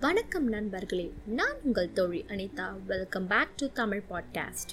வணக்கம் நண்பர்களே நான் உங்கள் தோழி Anitha. Welcome back to Tamil podcast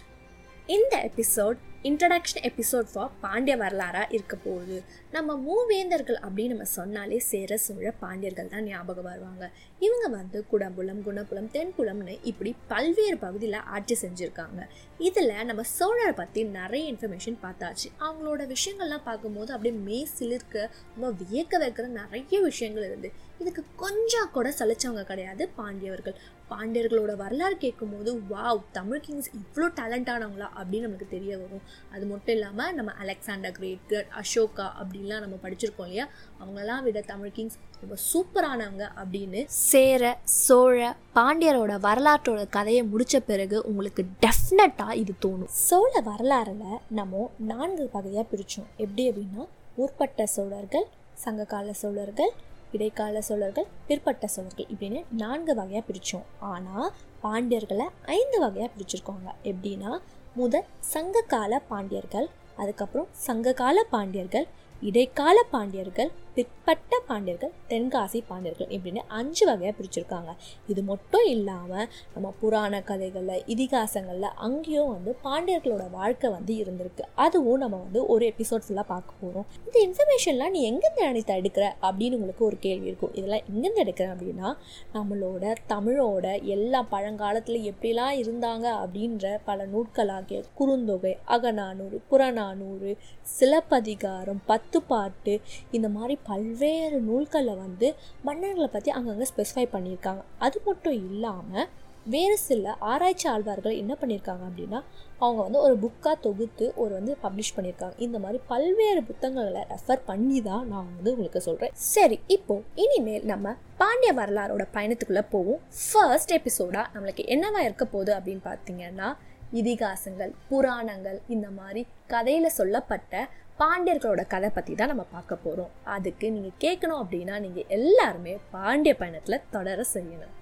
இந்த episode introduction episode for Pandya வரலாறாக இருக்க போகுது. நம்ம மூவேந்தர்கள் அப்படின்னு நம்ம சொன்னாலே சேர சோழ பாண்டியர்கள் தான் ஞாபகம் வருவாங்க. இவங்க வந்து குடம்புலம் குணப்புலம் தென்புலம்னு இப்படி பல்வேறு பகுதியில் ஆட்சி செஞ்சுருக்காங்க. இதில் நம்ம சோழரை பற்றி நிறைய இன்ஃபர்மேஷன் பார்த்தாச்சு. அவங்களோட விஷயங்கள்லாம் பார்க்கும்போது அப்படியே மே சிலிர்க்க ரொம்ப வியக்க வைக்கிற நிறைய விஷயங்கள் இருந்து. இதுக்கு கொஞ்சம் கூட சலிச்சவங்க கிடையாது பாண்டியவர்கள். பாண்டியர்களோட வரலாறு கேட்கும்போது வாவ் தமிழ் கிங்ஸ் இவ்வளோ டேலண்டானவங்களா அப்படின்னு நமக்கு தெரிய வரும். அது மட்டும் இல்லாமல் நம்ம அலெக்சாண்டர் கிரேட் அசோகா அப்படின்லாம் நம்ம படிச்சிருக்கோம் இல்லையா? அவங்களாம் விட தமிழ் கிங்ஸ் ரொம்ப சூப்பரானவங்க அப்படின்னு சேர சோழ பாண்டியரோட வரலாற்றோட கதையை முடிச்ச பிறகு உங்களுக்கு டெஃபினட்டாக இது தோணும். சோழ வரலாறுல நம்ம நான்கு வகையாக பிரித்தோம் எப்படி அப்படின்னா முற்பட்ட சோழர்கள் சங்ககால சோழர்கள் இடைக்கால சோழர்கள் பிற்பட்ட சோழர்கள் இப்படின்னு நான்கு வகையாக பிரித்தோம் ஆனால் பாண்டியர்களை ஐந்து வகையாக பிரிச்சிருக்கோங்க. எப்படின்னா முதல் சங்ககால பாண்டியர்கள் அதுக்கப்புறம் சங்ககால பாண்டியர்கள் இடைக்கால பாண்டியர்கள் பிற்பட்ட பாண்டியர்கள் தென்காசி பாண்டியர்கள் இப்படின்னு அஞ்சு வகையாக பிரிச்சிருக்காங்க. இது மட்டும் இல்லாமல் நம்ம புராண கதைகளில் இதிகாசங்களில் அங்கேயும் வந்து பாண்டியர்களோட வாழ்க்கை வந்து இருந்திருக்கு. அதுவும் நம்ம வந்து ஒரு எபிசோட் ஃபுல்லாக பார்க்க போகிறோம் இந்த இன்ஃபர்மேஷன்லாம் நீ எங்கேருந்து அனைத்து எடுக்கிற அப்படின்னு உங்களுக்கு ஒரு கேள்வி இருக்கும். இதெல்லாம் எங்கேருந்து எடுக்கிறேன் அப்படின்னா நம்மளோட தமிழோட எல்லா பழங்காலத்தில் எப்படிலாம் இருந்தாங்க அப்படின்ற பல நூட்களாகிய குறுந்தொகை அகநானூறு புறநானூறு சிலப்பதிகாரம் பத்து பாட்டு இந்த மாதிரி பல்வேறு நூல்களில் வந்து மன்னர்களை பற்றி அங்கங்கே ஸ்பெசிஃபை பண்ணியிருக்காங்க. அது மட்டும் இல்லாமல் வேறு சில ஆராய்ச்சி ஆழ்வார்கள் என்ன பண்ணியிருக்காங்க அப்படின்னா அவங்க வந்து ஒரு புக்காக தொகுத்து ஒரு வந்து பப்ளிஷ் பண்ணியிருக்காங்க. இந்த மாதிரி பல்வேறு புத்தகங்களை ரெஃபர் பண்ணி தான் நான் வந்து உங்களுக்கு சொல்கிறேன் சரி இப்போ இனிமேல் நம்ம பாண்டிய வரலாறோட பயணத்துக்குள்ளே போவோம். ஃபர்ஸ்ட் எபிசோடாக நம்மளுக்கு என்னவா இருக்க போகுது அப்படின்னு பார்த்தீங்கன்னா இதிகாசங்கள் புராணங்கள் இந்த மாதிரி கதையில் சொல்லப்பட்ட பாண்டியர்களோட கதை பற்றி தான் நம்ம பார்க்க போகிறோம் அதுக்கு நீங்கள் கேட்கணும் அப்படின்னா நீங்கள் எல்லாருமே பாண்டிய பயணத்தில் தொடர செய்யணும்.